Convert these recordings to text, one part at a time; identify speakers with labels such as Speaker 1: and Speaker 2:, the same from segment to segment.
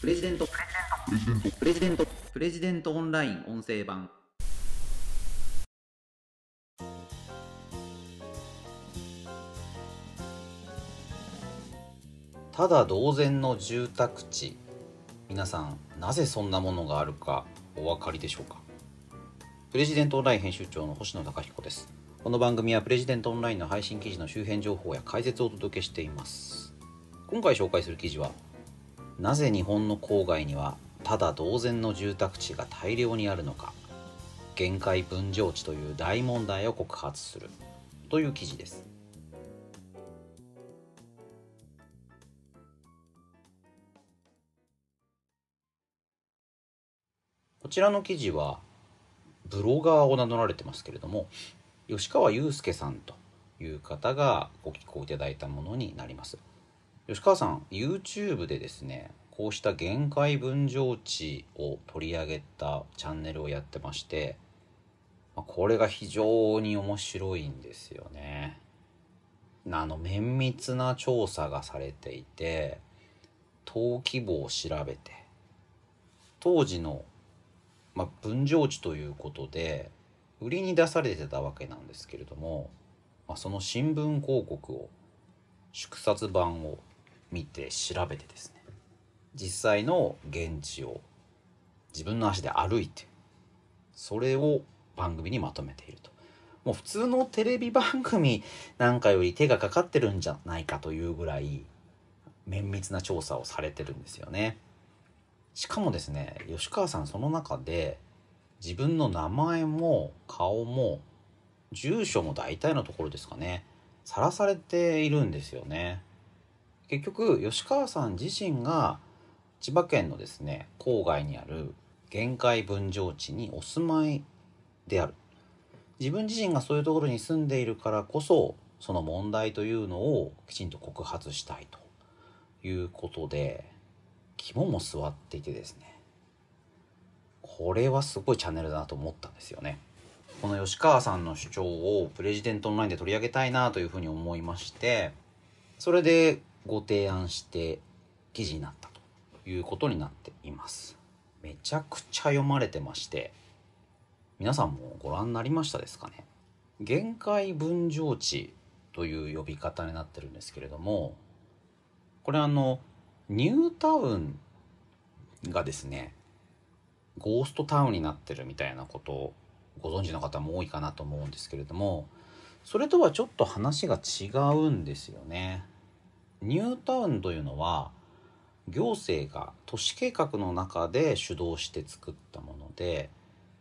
Speaker 1: プレジデント。プレジデント。プレジデントオンライン音声版。ただ同然の住宅地。皆さんなぜそんなものがあるかお分かりでしょうか？プレジデントオンライン編集長の星野貴彦です。この番組はプレジデントオンラインの配信記事の周辺情報や解説をお届けしています。今回紹介する記事はなぜ日本の郊外にはただ同然の住宅地が大量にあるのか限界分譲地という大問題を告発するという記事です。こちらの記事はブロガーを名乗られてますけれども吉川祐介さんという方がご寄稿いただいたものになります。吉川さん YouTube でですねこうした限界分譲地を取り上げたチャンネルをやってましてこれが非常に面白いんですよね。あの綿密な調査がされていて登記簿を調べて当時のまあ、分譲地ということで売りに出されてたわけなんですけれども、まあ、その新聞広告を縮刷版を見て調べてですね。実際の現地を自分の足で歩いてそれを番組にまとめていると。もう普通のテレビ番組なんかより手がかかってるんじゃないかというぐらい綿密な調査をされてるんですよね。しかもですね吉川さんその中で自分の名前も顔も住所も大体のところですかねさらされているんですよね。結局吉川さん自身が千葉県のですね郊外にある限界分譲地にお住まいである。自分自身がそういうところに住んでいるからこそその問題というのをきちんと告発したいということで肝も据わっていてですね。これはすごいチャンネルだなと思ったんですよね。この吉川さんの主張をプレジデントオンラインで取り上げたいなというふうに思いましてそれでご提案して記事になったということになっていますめちゃくちゃ読まれてまして皆さんもご覧になりましたですかね？限界分譲地という呼び方になってるんですけれどもこれあのニュータウンがですねゴーストタウンになってるみたいなことをご存知の方も多いかなと思うんですけれどもそれとはちょっと話が違うんですよね。ニュータウンというのは行政が都市計画の中で主導して作ったもので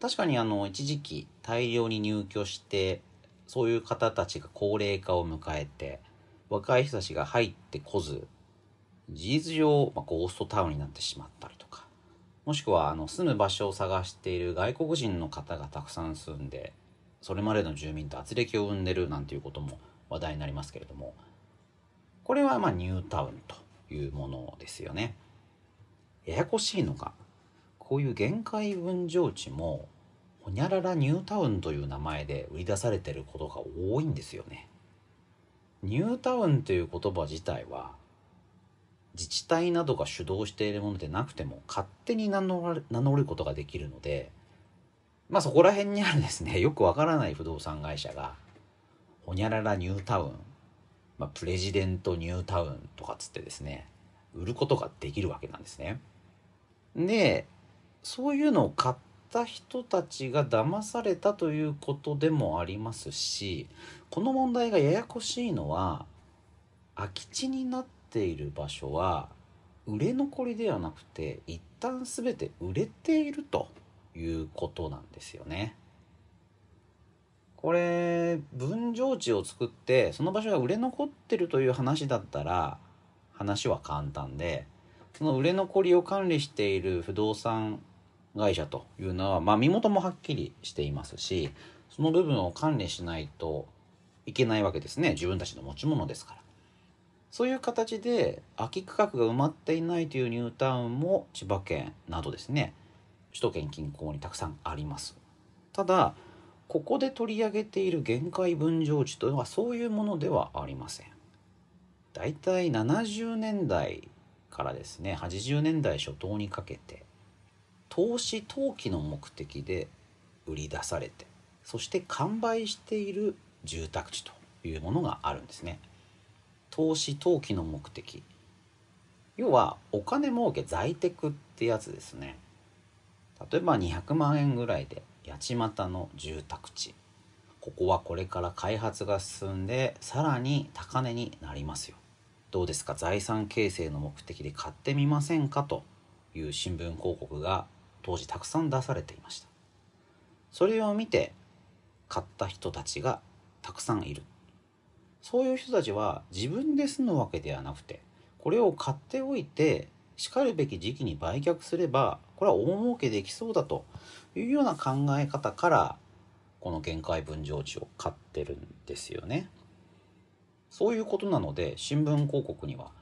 Speaker 1: 確かにあの一時期大量に入居してそういう方たちが高齢化を迎えて若い人たちが入ってこず事実上、まあ、ゴーストタウンになってしまったりとかもしくはあの住む場所を探している外国人の方がたくさん住んでそれまでの住民と圧力を生んでるなんていうことも話題になりますけれどもこれはまあニュータウンというものですよね。ややこしいのがこういう限界分譲地もほにゃららニュータウンという名前で売り出されていることが多いんですよね。ニュータウンという言葉自体は自治体などが主導しているものでなくても勝手に名乗る名乗ることができるのでまあそこら辺にあるですねよくわからない不動産会社がほにゃららニュータウン、まあ、プレジデントニュータウンとかつってですね売ることができるわけなんですね。でそういうのを買った人たちが騙されたということでもありますしこの問題がややこしいのは空き地になってている場所は売れ残りではなくて一旦全て売れているということなんですよね。これ分譲地を作ってその場所が売れ残ってるという話だったら話は簡単でその売れ残りを管理している不動産会社というのは、まあ、身元もはっきりしていますしその部分を管理しないといけないわけですね。自分たちの持ち物ですから。そういう形で空き区画が埋まっていないというニュータウンも千葉県などですね。首都圏近郊にたくさんあります。ただここで取り上げている限界分譲地というのはそういうものではありませんだいたい70年代からですね80年代初頭にかけて投資投機の目的で売り出されてそして完売している住宅地というものがあるんですね。投資投機の目的要はお金儲け在テクってやつですね。例えば200万円ぐらいで八街の住宅地。ここはこれから開発が進んでさらに高値になりますよ。どうですか？財産形成の目的で買ってみませんか？という新聞広告が当時たくさん出されていました。それを見て買った人たちがたくさんいる。そういう人たちは自分で住むわけではなくてこれを買っておいてしかるべき時期に売却すればこれは大儲けできそうだというような考え方からこの限界分譲地を買ってるんですよね。そういうことなので新聞広告には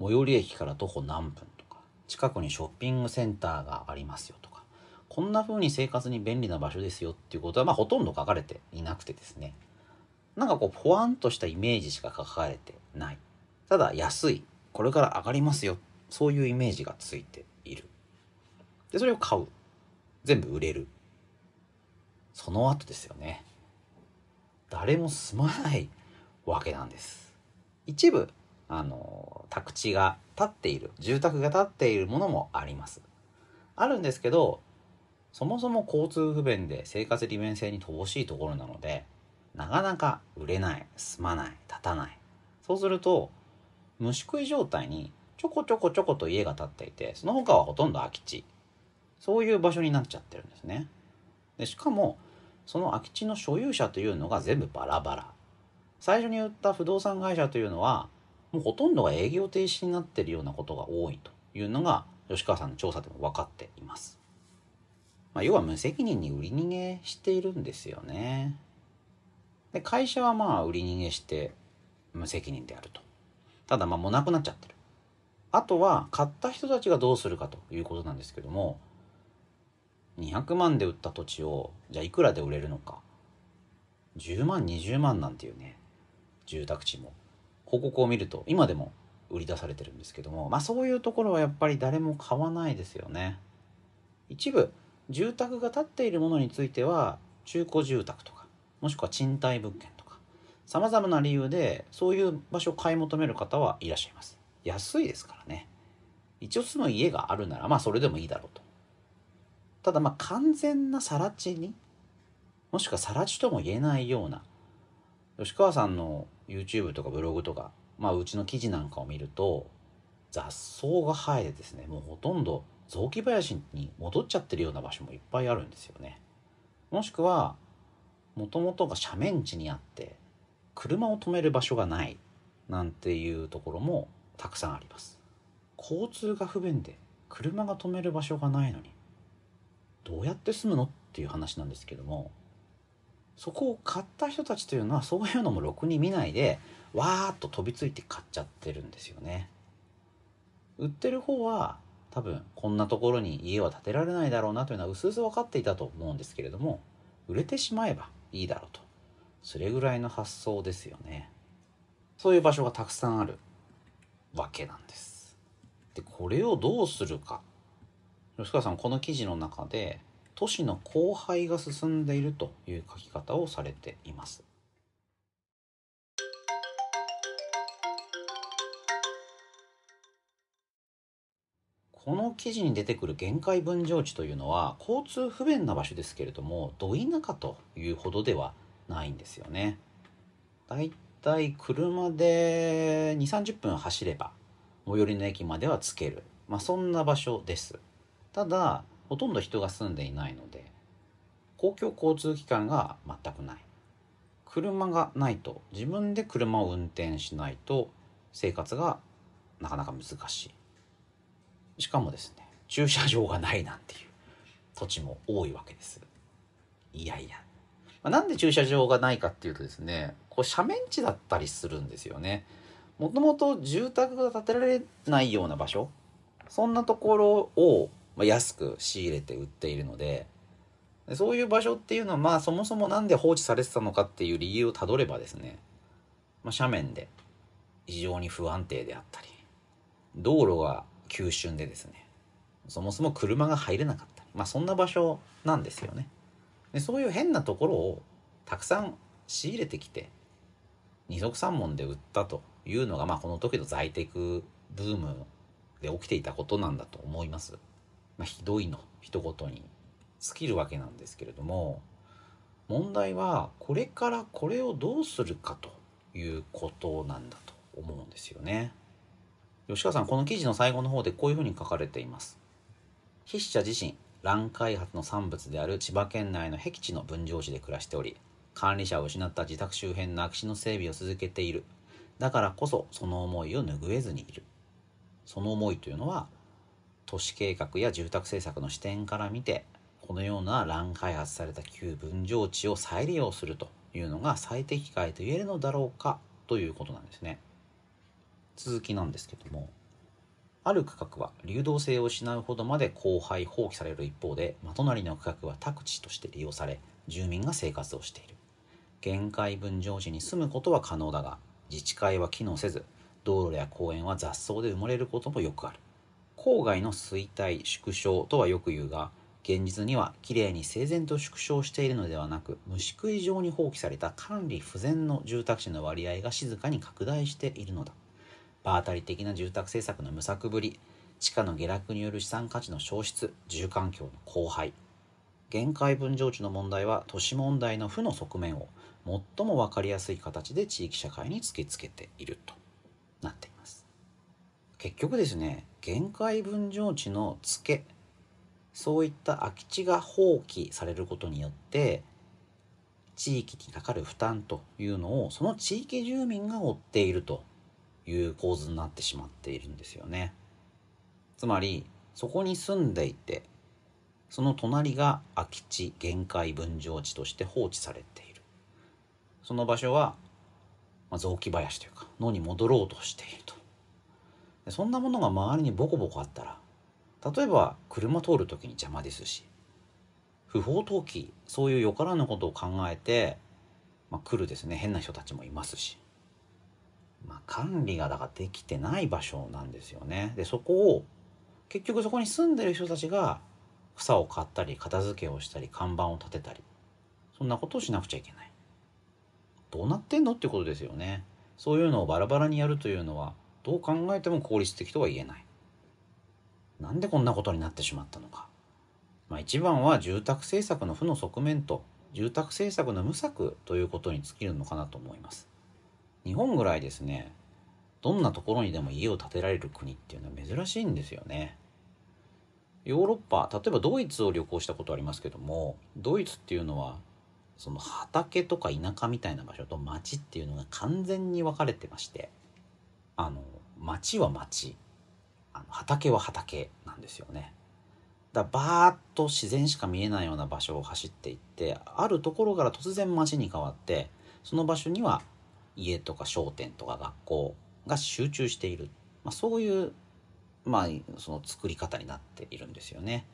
Speaker 1: 最寄り駅から徒歩何分とか近くにショッピングセンターがありますよとかこんな風に生活に便利な場所ですよっていうことはまあほとんど書かれていなくてですね。なんかこうポワンとしたイメージしか書かれてない。ただ安い。これから上がりますよそういうイメージがついている。でそれを買う。全部売れる。その後ですよね。誰も住まないわけなんです。一部あの宅地が建っている。住宅が建っているものもあります。あるんですけどそもそも交通不便で生活利便性に乏しいところなのでなかなか売れない。住まない。建たない。そうすると虫食い状態にちょこちょこちょこと家が建っていてその他はほとんど空き地そういう場所になっちゃってるんですねでしかもその空き地の所有者というのが全部バラバラ最初に売った不動産会社というのはもうほとんどが営業停止になってるようなことが多いというのが吉川さんの調査でも分かっています。まあ、要は無責任に売り逃げしているんですよね。で会社はまあ売り逃げして無責任であると。ただまあもうなくなっちゃってる。あとは買った人たちがどうするかということなんですけども200万で売った土地をじゃあいくらで売れるのか。10万20万なんていうね住宅地も。広告を見ると今でも売り出されてるんですけどもまあそういうところはやっぱり誰も買わないですよね。一部住宅が建っているものについては中古住宅とかもしくは賃貸物件とかさまざまな理由でそういう場所を買い求める方はいらっしゃいます。安いですからね一応住む家があるならまあそれでもいいだろうとただまあ完全な更地にもしくは更地とも言えないような吉川さんの YouTube とかブログとか、まあ、うちの記事なんかを見ると雑草が生えてですねもうほとんど雑木林に戻っちゃってるような場所もいっぱいあるんですよね。もしくはもともとが斜面地にあって車を止める場所がないなんていうところもたくさんあります。交通が不便で車が止める場所がないのにどうやって住むのっていう話なんですけどもそこを買った人たちというのはそういうのもろくに見ないでわーっと飛びついて買っちゃってるんですよね。売ってる方は多分こんなところに家は建てられないだろうなというのは薄々分かっていたと思うんですけれども売れてしまえばいいだろうとそれぐらいの発想ですよねそういう場所がたくさんあるわけなんですでこれをどうするか吉川さんこの記事の中で都市の荒廃が進んでいるという書き方をされています。この記事に出てくる限界分譲地というのは交通不便な場所ですけれどもど田舎というほどではないんですよね。だいたい車で2 3 0分走れば最寄りの駅までは着ける、まあ、そんな場所です。ただほとんど人が住んでいないので公共交通機関が全くない。車がないと自分で車を運転しないと生活がなかなか難しい。しかもですね駐車場がないなんていう土地も多いわけです。いやいや、まあ、なんで駐車場がないかっていうとですねこう斜面地だったりするんですよね。もともと住宅が建てられないような場所。そんなところを、安く仕入れて売っているので。そういう場所っていうのはまあそもそも何で放置されてたのかっていう理由をたどればですね、まあ、斜面で非常に不安定であったり道路が急峻でですね。そもそも車が入れなかったまあそんな場所なんですよね。でそういう変なところをたくさん仕入れてきて二足三門で売ったというのが、まあ、この時の在テクブームで起きていたことなんだと思います。まあ、ひどいの一言に尽きるわけなんですけれども問題はこれからこれをどうするかということなんだと思うんですよね。吉川さんこの記事の最後の方でこういうふうに書かれています。筆者自身乱開発の産物である千葉県内の僻地の分譲地で暮らしており管理者を失った自宅周辺の空き地の整備を続けている。だからこそその思いを拭えずにいる。その思いというのは都市計画や住宅政策の視点から見てこのような乱開発された旧分譲地を再利用するというのが最適解と言えるのだろうかということなんですね。続きなんですけどもある区画は流動性を失うほどまで荒廃放棄される一方で真隣の区画は宅地として利用され住民が生活をしている。限界分譲時に住むことは可能だが自治会は機能せず道路や公園は雑草で埋もれることもよくある。郊外の衰退縮小とはよく言うが現実にはきれいに整然と縮小しているのではなく虫食い状に放棄された管理不全の住宅地の割合が静かに拡大しているのだ。場当たり的な住宅政策の無策ぶり地価の下落による資産価値の消失住環境の荒廃。限界分譲地の問題は都市問題の負の側面を最も分かりやすい形で地域社会に突きつけているとなっています。結局ですね限界分譲地の付けそういった空き地が放棄されることによって地域にかかる負担というのをその地域住民が負っているという構図になってしまっているんですよね。つまりそこに住んでいてその隣が空き地限界分譲地として放置されている。その場所は、まあ、雑木林というか野に戻ろうとしていると。でそんなものが周りにボコボコあったら例えば車通る時に邪魔ですし不法投棄そういうよからぬことを考えて、まあ、来るですね。変な人たちもいますし、まあ、管理がだからできてない場所なんですよね。でそこを結局そこに住んでる人たちが草を刈ったり片付けをしたり看板を立てたりそんなことをしなくちゃいけない。どうなってんのってことですよね。そういうのをバラバラにやるというのはどう考えても効率的とは言えない。なんでこんなことになってしまったのか。まあ一番は住宅政策の負の側面と住宅政策の無策ということに尽きるのかなと思います。日本ぐらいですねどんなところにでも家を建てられる国っていうのは珍しいんですよね。ヨーロッパ例えばドイツを旅行したことありますけどもドイツっていうのはその畑とか田舎みたいな場所と町っていうのが完全に分かれてましてあの町は町あの畑は畑なんですよね。だバーッと自然しか見えないような場所を走っていってあるところから突然町に変わってその場所には家とか商店とか学校が集中している、まあ、そういうまあ、その作り方になっているんですよね。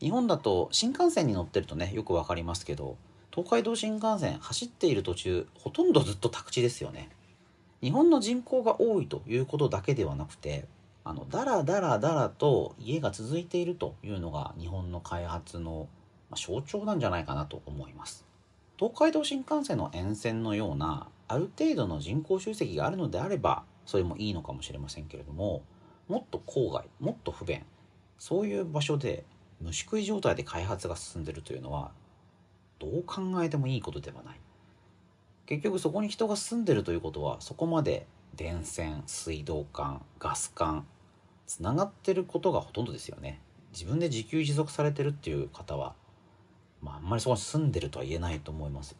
Speaker 1: 日本だと新幹線に乗ってるとねよく分かりますけど東海道新幹線走っている途中ほとんどずっと宅地ですよね。日本の人口が多いということだけではなくてあのだらだらだらと家が続いているというのが日本の開発の象徴なんじゃないかなと思います。東海道新幹線の沿線のようなある程度の人口集積があるのであればそれもいいのかもしれませんけれどももっと郊外もっと不便そういう場所で虫食い状態で開発が進んでるというのはどう考えてもいいことではない。結局そこに人が住んでるということはそこまで電線水道管ガス管つながってることがほとんどですよね。自分で自給自足されてるっていう方は、まあ、あんまりそこに住んでるとは言えないと思います。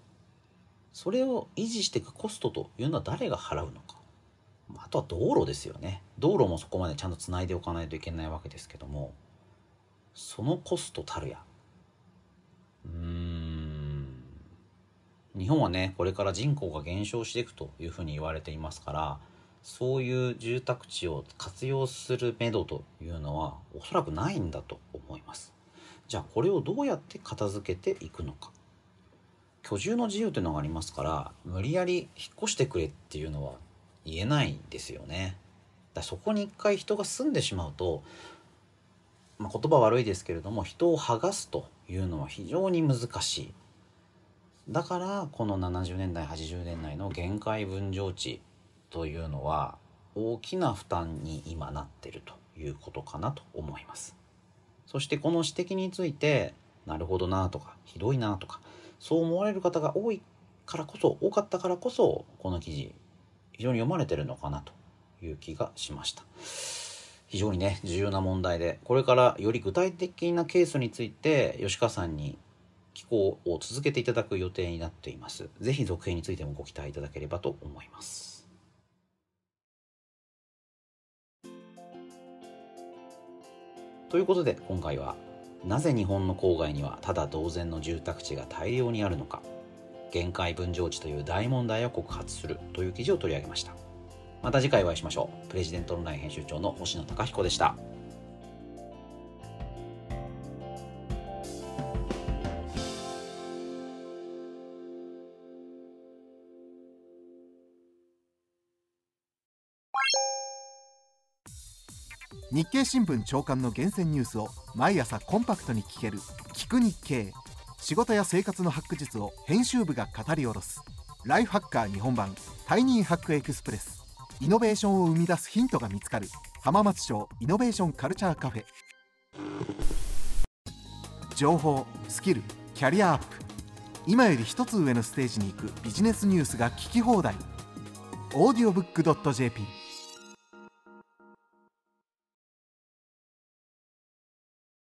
Speaker 1: それを維持していくコストというのは誰が払うのか。あとは道路ですよね。道路もそこまでちゃんとつないでおかないといけないわけですけどもそのコストたるやうん日本はねこれから人口が減少していくというふうに言われていますからそういう住宅地を活用するめどというのはおそらくないんだと思います。じゃあこれをどうやって片付けていくのか。居住の自由というのがありますから無理やり引っ越してくれっていうのは言えないですよね。だそこに一回人が住んでしまうと、まあ、言葉悪いですけれども人を剥がすというのは非常に難しい。だからこの70年代80年代の限界分譲地というのは大きな負担に今なってるということかなと思います。そしてこの指摘についてなるほどなとかひどいなとかそう思われる方が多いからこそ多かったからこそこの記事非常に読まれてるのかなという気がしました。非常にね重要な問題でこれからより具体的なケースについて吉川さんに寄稿を続けていただく予定になっています。是非続編についてもご期待いただければと思います。ということで今回はなぜ日本の郊外にはただ同然の住宅地が大量にあるのか限界分譲地という大問題を告発するという記事を取り上げました。また次回お会いしましょう。プレジデントオンライン編集長の星野貴彦でした。
Speaker 2: 経新聞朝刊の厳選ニュースを毎朝コンパクトに聞ける「聞く日経」仕事や生活のハック術を編集部が語り下ろす。ライフハッカー日本版。タイニーハックエクスプレス。イノベーションを生み出すヒントが見つかる。浜松町イノベーションカルチャーカフェ。情報スキルキャリアアップ。今より一つ上のステージに行くビジネスニュースが聞き放題。オ